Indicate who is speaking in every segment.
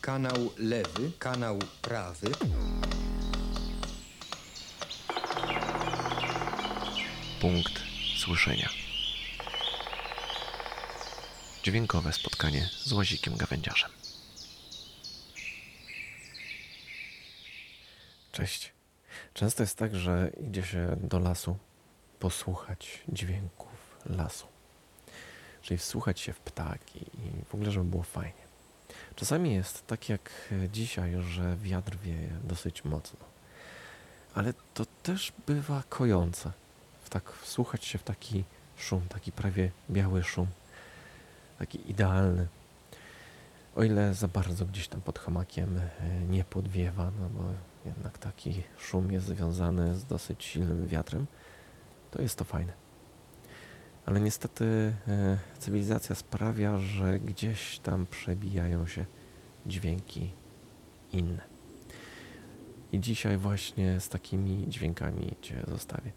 Speaker 1: kanał lewy, kanał prawy.
Speaker 2: Punkt słyszenia. Dźwiękowe spotkanie z łazikiem gawędziarzem. Cześć. Często jest tak, że idzie się do lasu posłuchać dźwięków lasu. Czyli wsłuchać się w ptaki i w ogóle, żeby było fajnie. Czasami jest tak jak dzisiaj, że wiatr wieje dosyć mocno. Ale to też bywa kojące. Tak wsłuchać się w taki szum, taki prawie biały szum. Taki idealny. O ile za bardzo gdzieś tam pod hamakiem e, nie podwiewa, no bo jednak taki szum jest związany z dosyć silnym wiatrem, to jest to fajne. Ale niestety e, cywilizacja sprawia, że gdzieś tam przebijają się dźwięki inne. I dzisiaj właśnie z takimi dźwiękami Cię zostawię.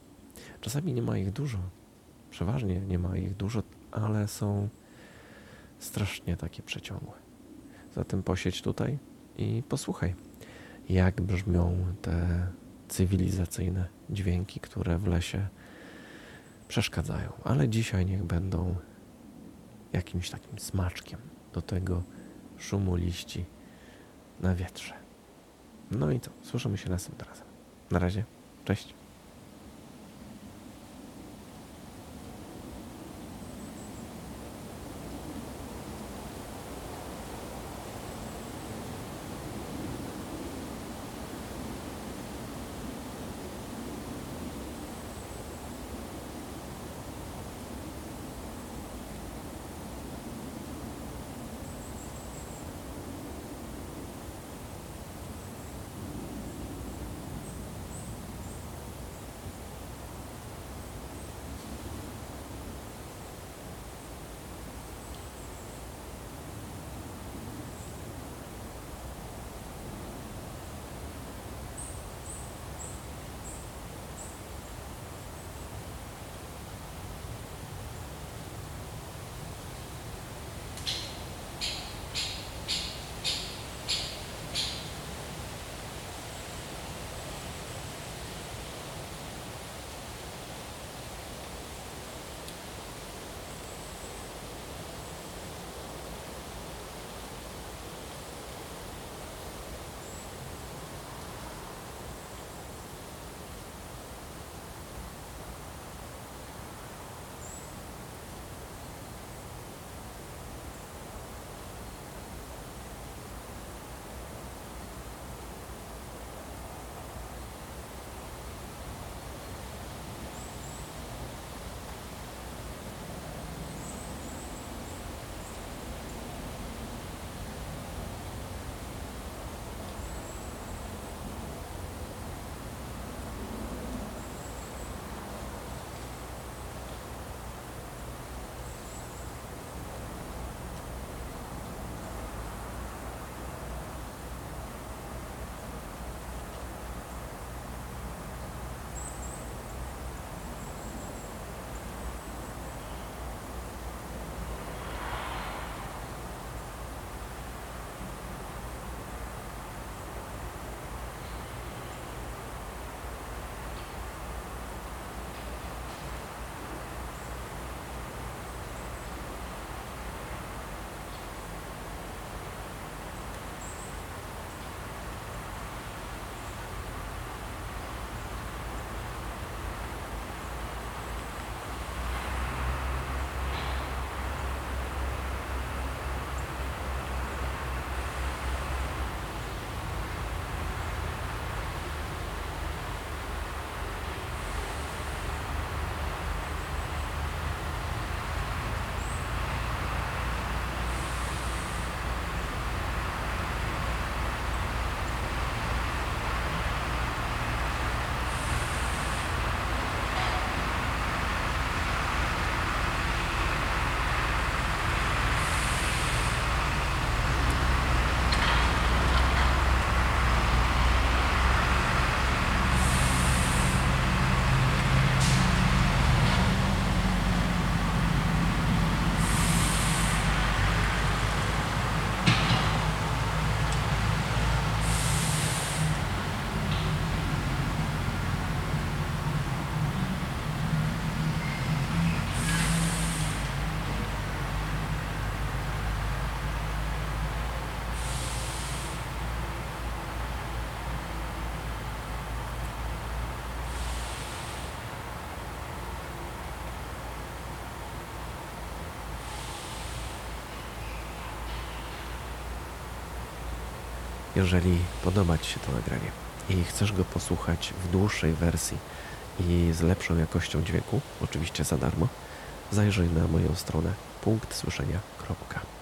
Speaker 2: Czasami nie ma ich dużo, przeważnie nie ma ich dużo, ale są strasznie takie przeciągłe. Zatem posiedź tutaj i posłuchaj, jak brzmią te cywilizacyjne dźwięki, które w lesie przeszkadzają. Ale dzisiaj niech będą jakimś takim smaczkiem do tego szumu liści na wietrze. No i co? Słyszymy się następnym razem. Na razie. Cześć. Jeżeli podoba Ci się to nagranie i chcesz go posłuchać w dłuższej wersji i z lepszą jakością dźwięku, oczywiście za darmo, zajrzyj na moją stronę punktsłyszenia.pl.